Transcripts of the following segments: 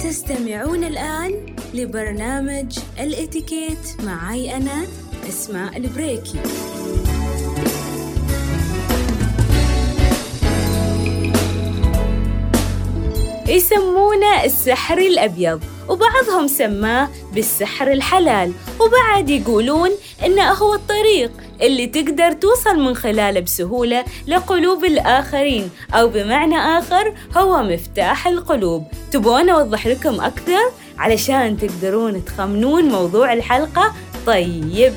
تستمعون الآن لبرنامج الإتيكيت معي أنا أسماء البريكي. يسمونه السحر الأبيض وبعضهم سماه بالسحر الحلال وبعد يقولون إنه هو الطريق اللي تقدر توصل من خلاله بسهولة لقلوب الآخرين أو بمعنى آخر هو مفتاح القلوب. تبون أوضح لكم أكثر؟ علشان تقدرون تخمنون موضوع الحلقة؟ طيب.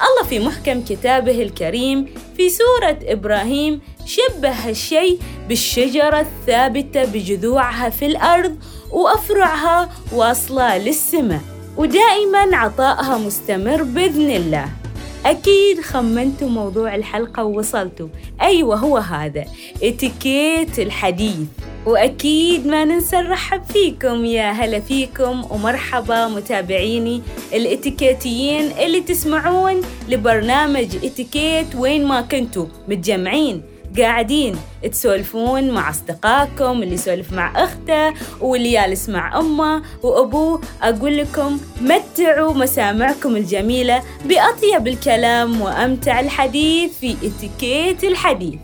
الله في محكم كتابه الكريم في سورة إبراهيم شبه هالشيء بالشجرة الثابتة بجذوعها في الأرض وأفرعها واصلة للسماء ودائما عطائها مستمر بإذن الله. أكيد خمنتوا موضوع الحلقة ووصلتوا. أيوة هو هذا. إتيكيت الحديث. وأكيد ما ننسى نرحب فيكم. يا هلا فيكم ومرحبا متابعيني الإتيكيتيين اللي تسمعون لبرنامج إتيكيت وين ما كنتوا متجمعين. قاعدين تسولفون مع أصدقائكم اللي يسولف مع أخته واللي جالس مع أمه وأبوه. أقول لكم متعوا مسامعكم الجميلة بأطيب الكلام وأمتع الحديث في إتيكيت الحديث.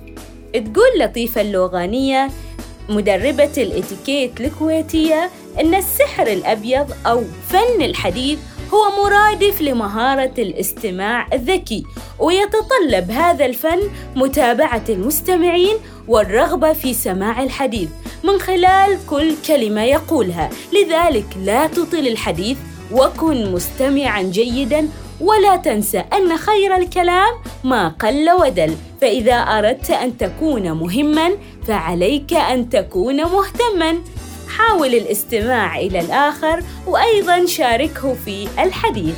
تقول لطيفة اللوغانية مدربة الإتيكيت الكويتية أن السحر الأبيض أو فن الحديث هو مرادف لمهارة الاستماع الذكي ويتطلب هذا الفن متابعة المستمعين والرغبة في سماع الحديث من خلال كل كلمة يقولها. لذلك لا تطل الحديث وكن مستمعا جيدا ولا تنسى أن خير الكلام ما قل ودل. فإذا أردت أن تكون مهما فعليك أن تكون مهتما. حاول الاستماع إلى الآخر وأيضا شاركه في الحديث.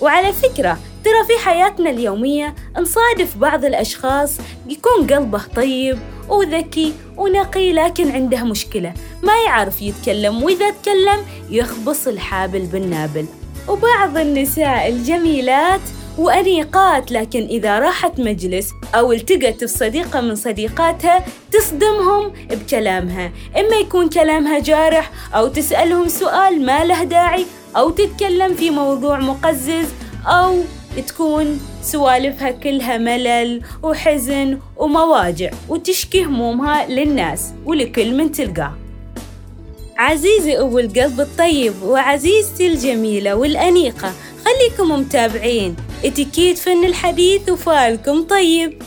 وعلى فكرة ترى في حياتنا اليومية نصادف بعض الأشخاص يكون قلبه طيب وذكي ونقي لكن عنده مشكلة. ما يعرف يتكلم وإذا تكلم يخبص الحابل بالنابل. وبعض النساء الجميلات وأنيقات لكن إذا راحت مجلس أو التقت بصديقة من صديقاتها تصدمهم بكلامها. إما يكون كلامها جارح أو تسألهم سؤال ما له داعي أو تتكلم في موضوع مقزز أو تكون سوالفها كلها ملل وحزن ومواجع وتشكي همومها للناس ولكل من تلقاه. عزيزي أبو القلب الطيب وعزيزتي الجميلة والأنيقة خليكم متابعين. إتيكيت فن الحديث وفالكم طيب.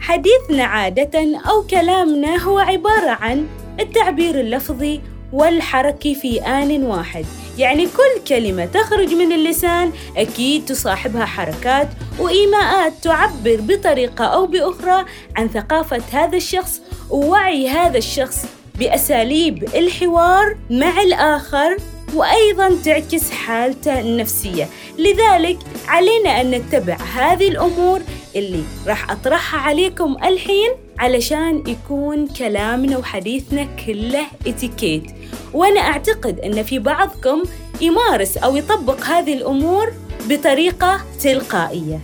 حديثنا عادة أو كلامنا هو عبارة عن التعبير اللفظي والحركي في آن واحد. يعني كل كلمة تخرج من اللسان أكيد تصاحبها حركات وإيماءات تعبر بطريقة أو بأخرى عن ثقافة هذا الشخص ووعي هذا الشخص بأساليب الحوار مع الآخر. وأيضا تعكس حالته النفسية. لذلك علينا أن نتبع هذه الأمور اللي راح أطرحها عليكم الحين علشان يكون كلامنا وحديثنا كله اتيكيت. وأنا أعتقد أن في بعضكم يمارس أو يطبق هذه الأمور بطريقة تلقائية.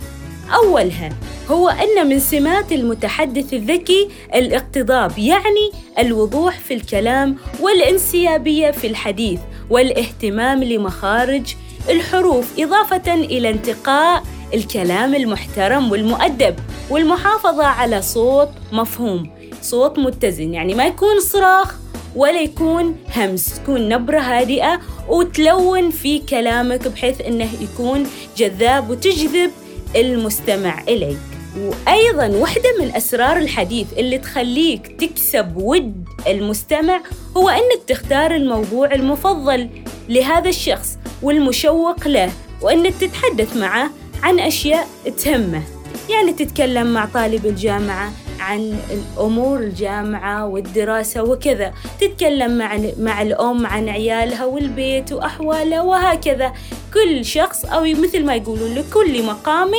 أولها هو أن من سمات المتحدث الذكي الاقتضاب يعني الوضوح في الكلام والانسيابية في الحديث. والاهتمام لمخارج الحروف إضافة إلى انتقاء الكلام المحترم والمؤدب والمحافظة على صوت مفهوم صوت متزن يعني ما يكون صراخ ولا يكون همس تكون نبرة هادئة وتلون في كلامك بحيث أنه يكون جذاب وتجذب المستمع إليك. وأيضا واحدة من أسرار الحديث اللي تخليك تكسب ود المستمع هو أنك تختار الموضوع المفضل لهذا الشخص والمشوق له وأنك تتحدث معه عن أشياء تهمه. يعني تتكلم مع طالب الجامعة عن الأمور الجامعة والدراسة وكذا. تتكلم مع مع الأم عن عيالها والبيت وأحوالها وهكذا. كل شخص أو مثل ما يقولون لكل مقام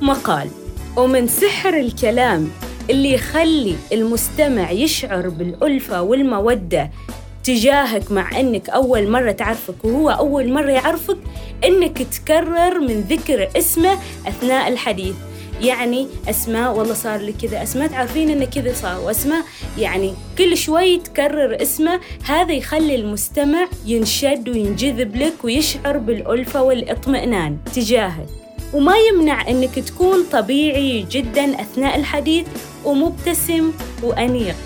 مقال. ومن سحر الكلام اللي يخلي المستمع يشعر بالألفة والمودة تجاهك مع أنك أول مرة تعرفك وهو أول مرة يعرفك أنك تكرر من ذكر اسمه أثناء الحديث. يعني أسماء والله صار لي كذا أسماء تعرفين إن كذا صار وأسماء يعني كل شوي تكرر اسمه هذا يخلي المستمع ينشد وينجذب لك ويشعر بالألفة والإطمئنان تجاهك. وما يمنع إنك تكون طبيعي جدا أثناء الحديث ومبتسم وأنيق.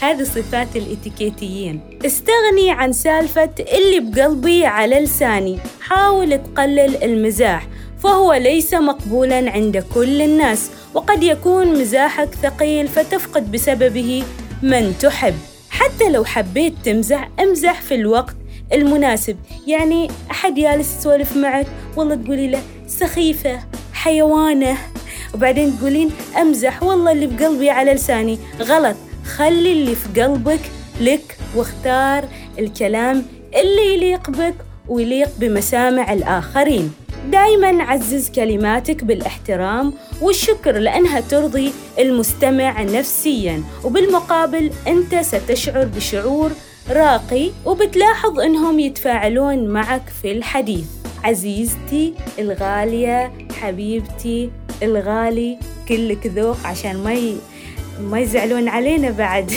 هذه صفات الإتيكيتيين. استغني عن سالفة اللي بقلبي على لساني. حاول تقلل المزاح فهو ليس مقبولا عند كل الناس وقد يكون مزاحك ثقيل فتفقد بسببه من تحب. حتى لو حبيت تمزح امزح في الوقت المناسب. يعني أحد جالس يسولف معك؟ والله تقولي له سخيفة حيوانة. وبعدين تقولين أمزح والله اللي بقلبي على لساني. غلط. خلي اللي في قلبك لك واختار الكلام اللي يليق بك ويليق بمسامع الآخرين. دايما عزز كلماتك بالاحترام والشكر لأنها ترضي المستمع نفسيا. وبالمقابل أنت ستشعر بشعور راقي وبتلاحظ أنهم يتفاعلون معك في الحديث. عزيزتي الغالية حبيبتي الغالي كلك ذوق عشان ما ي... ما يزعلون علينا بعد.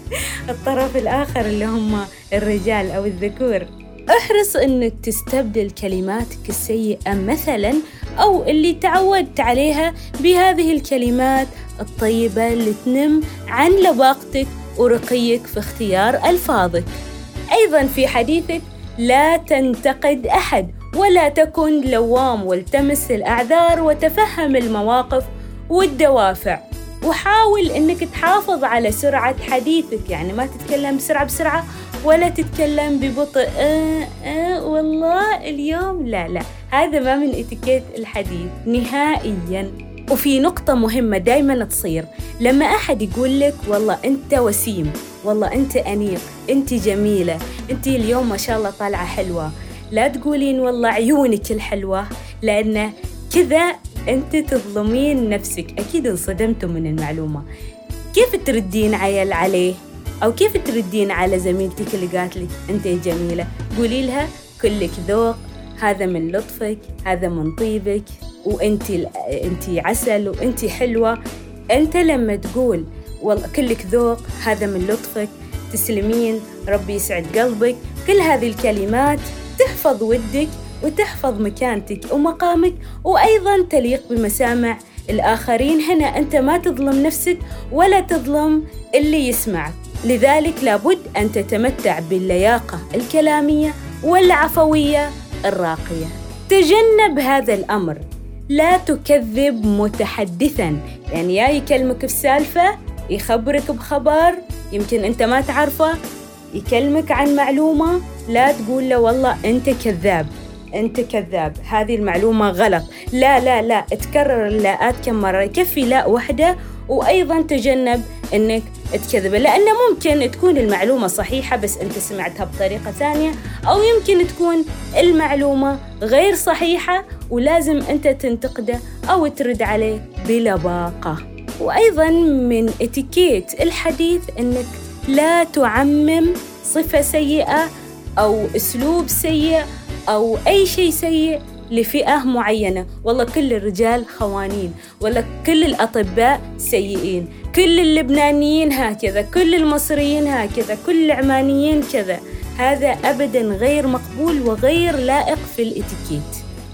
الطرف الآخر اللي هم الرجال أو الذكور. أحرص إنك تستبدل كلماتك السيئة مثلا أو اللي تعودت عليها بهذه الكلمات الطيبة اللي تنم عن لباقتك ورقيك في اختيار ألفاظك. أيضا في حديثك لا تنتقد أحد. ولا تكن لوام والتمس الأعذار وتفهم المواقف والدوافع. وحاول إنك تحافظ على سرعة حديثك يعني ما تتكلم بسرعة بسرعة ولا تتكلم ببطء. آه آه والله اليوم لا لا هذا ما من إتيكيت الحديث نهائيا. وفي نقطة مهمة دايما تصير لما أحد يقول لك والله أنت وسيم والله أنت أنيق أنت جميلة أنت اليوم ما شاء الله طالعة حلوة لا تقولين والله عيونك الحلوة لأن كذا أنت تظلمين نفسك. أكيد انصدمتم من المعلومة. كيف تردين عيل عليه؟ أو كيف تردين على زميلتك اللي قالت لك أنت جميلة؟ قولي لها كلك ذوق هذا من لطفك هذا من طيبك وأنت أنت عسل وأنت حلوة. أنت لما تقول والله كلك ذوق هذا من لطفك تسلمين ربي يسعد قلبك. كل هذه الكلمات تحفظ ودك وتحفظ مكانتك ومقامك وأيضا تليق بمسامع الآخرين هنا أنت ما تظلم نفسك ولا تظلم اللي يسمعك. لذلك لابد أن تتمتع باللياقة الكلامية والعفوية الراقية. تجنب هذا الأمر. لا تكذب متحدثا. يعني يا يكلمك في سالفة يخبرك بخبر يمكن أنت ما تعرفه يكلمك عن معلومة لا تقول له والله أنت كذاب أنت كذاب هذه المعلومة غلط. لا لا لا تكرر اللاءات كم مرة يكفي لاء واحدة وأيضا تجنب أنك تكذب. لأنه ممكن تكون المعلومة صحيحة بس أنت سمعتها بطريقة ثانية أو يمكن تكون المعلومة غير صحيحة ولازم أنت تنتقده أو ترد عليه بلباقة. وأيضا من إتيكيت الحديث أنك لا تعمم صفة سيئة أو أسلوب سيء أو أي شيء سيء لفئة معينة. والله كل الرجال خوانين ولا كل الأطباء سيئين كل اللبنانيين هكذا كل المصريين هكذا كل العمانيين كذا. هذا أبدا غير مقبول وغير لائق في الإتيكيت.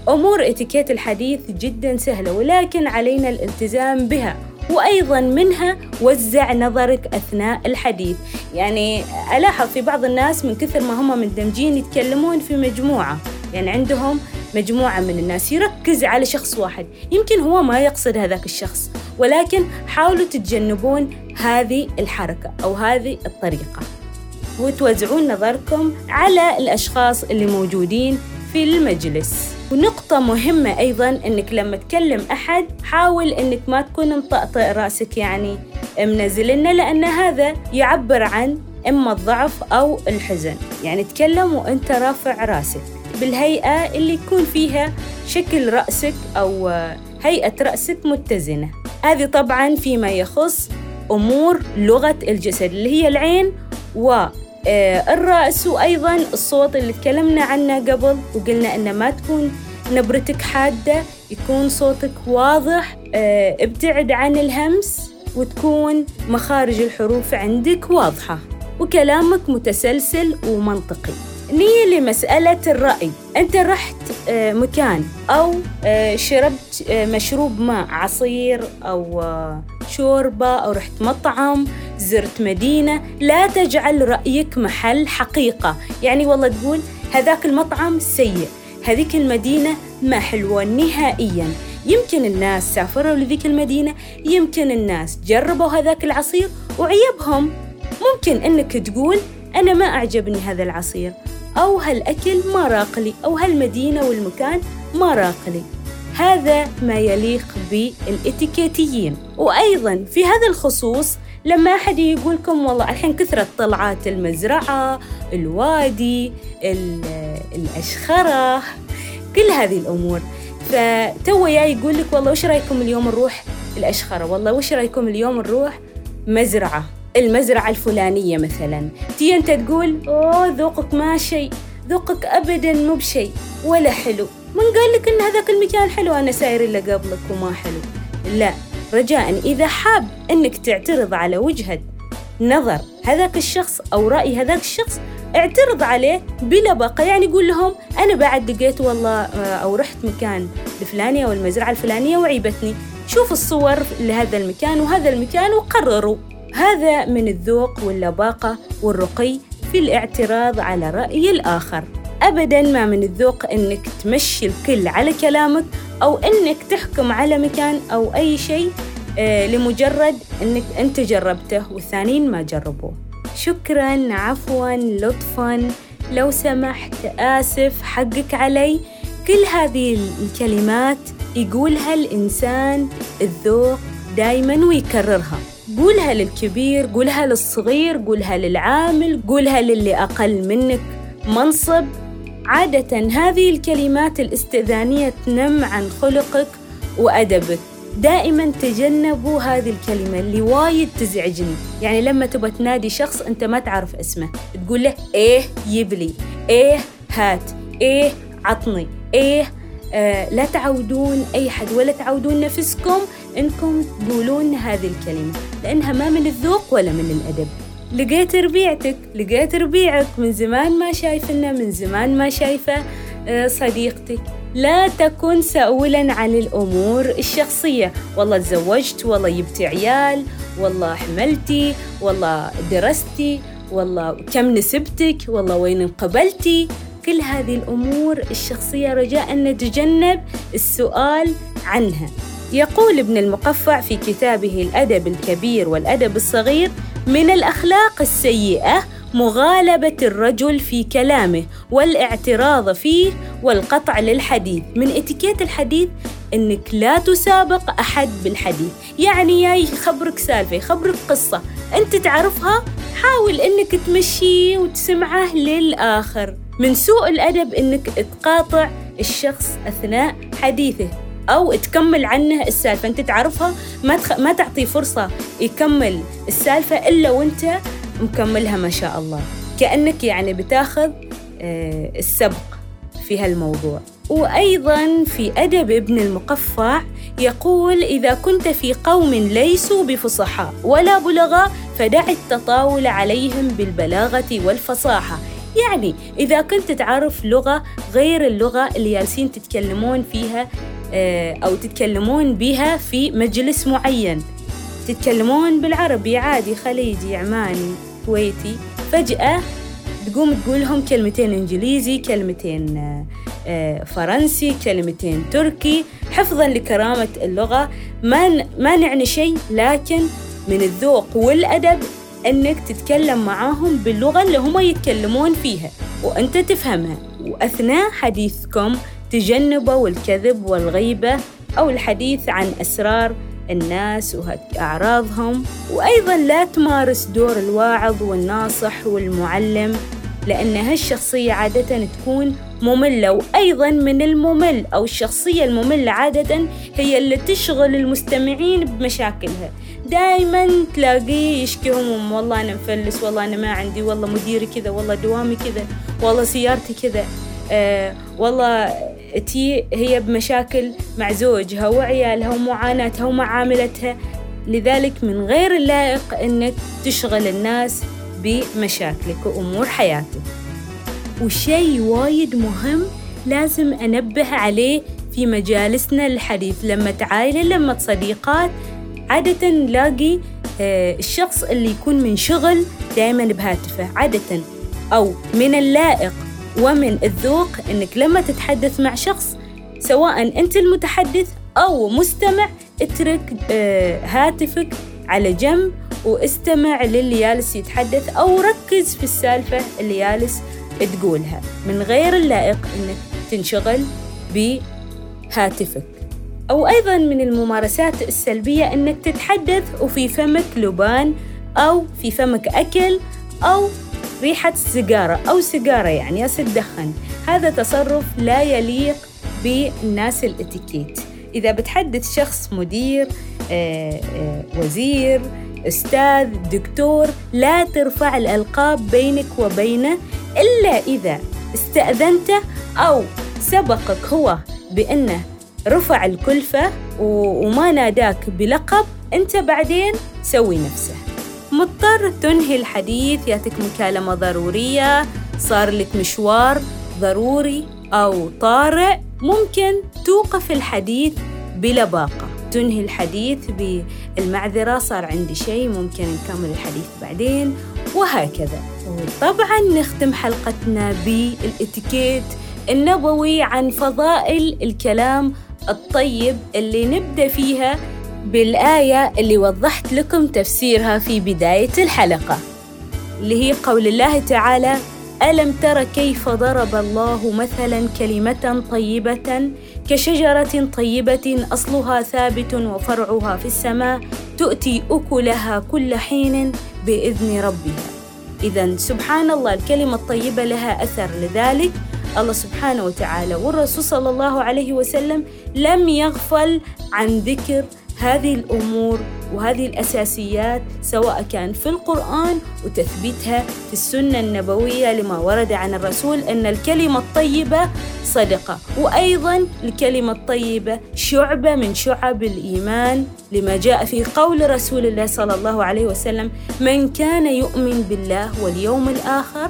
أمور إتيكيت الحديث جدا سهلة ولكن علينا الالتزام بها. وأيضا منها وزع نظرك أثناء الحديث. يعني ألاحظ في بعض الناس من كثر ما هم مندمجين يتكلمون في مجموعة. يعني عندهم مجموعة من الناس يركز على شخص واحد. يمكن هو ما يقصد هذاك الشخص ولكن حاولوا تتجنبون هذه الحركة أو هذه الطريقة. وتوزعون نظركم على الأشخاص اللي موجودين في المجلس. ونقطة مهمة أيضا إنك لما تكلم أحد حاول إنك ما تكون مطأطئ رأسك يعني. منزلنا لأن هذا يعبر عن إما الضعف أو الحزن. يعني تكلم وأنت رافع رأسك. بالهيئة اللي يكون فيها شكل رأسك أو هيئة رأسك متزنة. هذه طبعا فيما يخص أمور لغة الجسد اللي هي العين و الرأس وأيضا الصوت اللي تكلمنا عنه قبل وقلنا إنه ما تكون نبرتك حادة يكون صوتك واضح آه، ابتعد عن الهمس وتكون مخارج الحروف عندك واضحة وكلامك متسلسل ومنطقي. نيجي لمسألة الرأي. أنت رحت آه، مكان أو آه، شربت آه، مشروب ماء عصير أو شوربة أو رحت مطعم زرت مدينة لا تجعل رأيك محل حقيقة. يعني والله تقول هذاك المطعم سيء هذيك المدينة ما حلوة نهائياً. يمكن الناس سافروا لذيك المدينة يمكن الناس جربوا هذاك العصير وعيبهم. ممكن أنك تقول أنا ما أعجبني هذا العصير أو هالأكل ما راقلي أو هالمدينة والمكان ما راقلي هذا ما يليق بالإتيكيتيين. وأيضا في هذا الخصوص لما أحد يقولكم والله الحين كثرت طلعات المزرعة الوادي الأشخرة كل هذه الأمور. فتو جاي يقول لك والله وش رأيكم اليوم نروح الأشخرة؟ والله وش رأيكم اليوم نروح مزرعة؟ المزرعة الفلانية مثلا. تي أنت تقول أوه ذوقك ما شيء ذوقك أبدا مو بشيء ولا حلو. من قال لك إن هذاك المكان حلو؟ أنا ساير اللي قبلك وما حلو. لا رجاء إذا حاب إنك تعترض على وجهة نظر هذاك الشخص أو رأي هذاك الشخص اعترض عليه بلا بقى. يعني قول لهم أنا بعد لقيت والله آه، أو رحت مكان الفلاني أو المزرعة الفلانية وعيبتني. شوفوا الصور لهذا المكان وهذا المكان وقرروا. هذا من الذوق واللباقة والرقي في الاعتراض على رأي الآخر. أبدا ما من الذوق أنك تمشي الكل على كلامك أو أنك تحكم على مكان أو أي شيء آه، لمجرد أنك أنت جربته والثانيين ما جربوه. شكرا عفوا لطفا. لو سمحت آسف حقك علي. كل هذه الكلمات يقولها الإنسان الذوق دايما ويكررها. قولها للكبير قولها للصغير قولها للعامل قولها للي أقل منك. منصب عادة هذه الكلمات الاستئذانية تنم عن خلقك وأدبك. دائما تجنبوا هذه الكلمة اللي وايد تزعجني. يعني لما تبغى تنادي شخص أنت ما تعرف اسمه تقول له إيه يبلي إيه هات إيه عطني إيه آه لا تعودون أي حد ولا تعودون نفسكم إنكم تقولون هذه الكلمة لأنها ما من الذوق ولا من الأدب. لقيت ربيعتك لقيت ربيعك من زمان ما شايفنا من زمان ما شايفة آه صديقتك. لا تكن سؤولا عن الأمور الشخصية. والله تزوجت والله جبت عيال والله حملتي والله درستي والله كم نسبتك والله وين انقبلتي. كل هذه الأمور الشخصية رجاء نتجنب السؤال عنها. يقول ابن المقفع في كتابه الأدب الكبير والأدب الصغير من الأخلاق السيئة مغالبة الرجل في كلامه والاعتراض فيه والقطع للحديث. من إتيكيت الحديث إنك لا تسابق أحد بالحديث. يعني يا يخبرك سالفة يخبرك قصة. أنت تعرفها؟ حاول إنك تمشيه وتسمعه للآخر. من سوء الأدب إنك تقاطع الشخص أثناء حديثه. أو تكمل عنه السالفة. أنت تعرفها ما, تخ... ما تعطي فرصة يكمل السالفة إلا وأنت مكملها ما شاء الله. كأنك يعني بتاخذ آه، السبق في هالموضوع. وأيضا في أدب ابن المقفع يقول إذا كنت في قوم ليسوا بفصحاء ولا بلغاء فدع التطاول عليهم بالبلاغة والفصاحة. يعني إذا كنت تعرف لغة غير اللغة اللي جالسين تتكلمون فيها أو تتكلمون بها في مجلس معين. تتكلمون بالعربي عادي خليجي عماني كويتي. فجأة تقوم تقول لهم كلمتين إنجليزي كلمتين آه، فرنسي كلمتين تركي. حفظا لكرامة اللغة. ما ما نعني شيء لكن من الذوق والأدب أنك تتكلم معاهم باللغة اللي هم يتكلمون فيها. وأنت تفهمها. وأثناء حديثكم تجنبوا الكذب والغيبة أو الحديث عن أسرار الناس وأعراضهم وأيضا لا تمارس دور الواعظ والناصح والمعلم لأن هالشخصية عادة تكون مملة وأيضا من الممل أو الشخصية المملة عادة هي اللي تشغل المستمعين بمشاكلها. دائما تلاقيه يشكي هموم والله أنا مفلس والله أنا ما عندي والله مديري كذا والله دوامي كذا والله سيارتي كذا آه والله تي هي بمشاكل مع زوجها وعيالها ومعاناتها ومعاملتها. لذلك من غير اللائق أنك تشغل الناس بمشاكلك وأمور حياتك. وشيء وايد مهم لازم أنبه عليه في مجالسنا الحديث. لما عائلة لما صديقات عادة نلاقي آه، الشخص اللي يكون من شغل دائما بهاتفه عادة أو من اللائق. ومن الذوق أنك لما تتحدث مع شخص سواء أنت المتحدث أو مستمع اترك آه، هاتفك على جنب واستمع للي جالس يتحدث أو ركز في السالفة اللي جالس تقولها. من غير اللائق أنك تنشغل بهاتفك. أو أيضا من الممارسات السلبية أنك تتحدث وفي فمك لبان أو في فمك أكل أو ريحة سيجارة أو سيجارة يعني تدخن هذا تصرف لا يليق بالناس الإتيكيت. إذا بتحدث شخص مدير آه، آه، وزير أستاذ دكتور لا ترفع الألقاب بينك وبينه إلا إذا استأذنته أو سبقك هو بأنه رفع الكلفة وما ناداك بلقب أنت بعدين سوي نفسه. مضطر تنهي الحديث ياتك مكالمة ضرورية صار لك مشوار ضروري أو طارئ ممكن توقف الحديث بلباقة تنهي الحديث بالمعذرة صار عندي شيء ممكن نكمل الحديث بعدين وهكذا. وطبعا نختم حلقتنا بالإتيكيت النبوي عن فضائل الكلام الطيب اللي نبدأ فيها بالآية اللي وضحت لكم تفسيرها في بداية الحلقة اللي هي قول الله تعالى ألم تر كيف ضرب الله مثلا كلمة طيبة كشجرة طيبة أصلها ثابت وفرعها في السماء تؤتي أكلها كل حين بإذن ربها. إذا سبحان الله الكلمة الطيبة لها أثر لذلك. الله سبحانه وتعالى والرسول صلى الله عليه وسلم لم يغفل عن ذكر هذه الأمور وهذه الأساسيات سواء كان في القرآن وتثبيتها في السنة النبوية لما ورد عن الرسول أن الكلمة الطيبة صدقة وأيضا الكلمة الطيبة شعبة من شعب الإيمان لما جاء في قول رسول الله صلى الله عليه وسلم من كان يؤمن بالله واليوم الآخر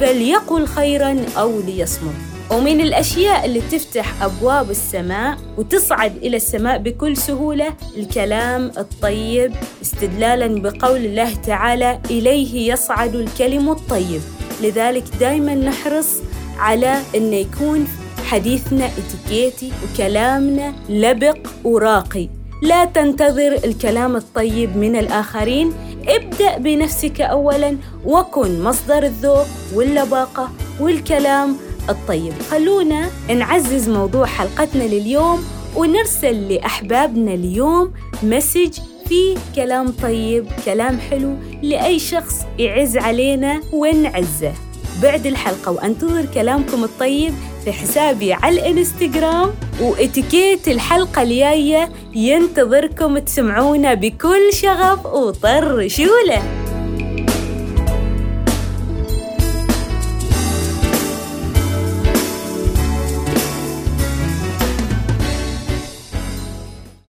فليقل خيرا أو ليصمت ومن الأشياء اللي تفتح أبواب السماء وتصعد إلى السماء بكل سهولة الكلام الطيب استدلالا بقول الله تعالى إليه يصعد الكلم الطيب. لذلك دائما نحرص على أن يكون حديثنا إتيكيتي وكلامنا لبق وراقي. لا تنتظر الكلام الطيب من الآخرين. ابدأ بنفسك أولا وكن مصدر الذوق واللباقة والكلام الطيب. خلونا نعزز موضوع حلقتنا لليوم ونرسل لأحبابنا اليوم مسج فيه كلام طيب كلام حلو لأي شخص يعز علينا ونعزه. بعد الحلقة وأنتظر كلامكم الطيب في حسابي على الإنستغرام وإتيكيت الحلقة الجاية ينتظركم تسمعونا بكل شغف وطرشولة.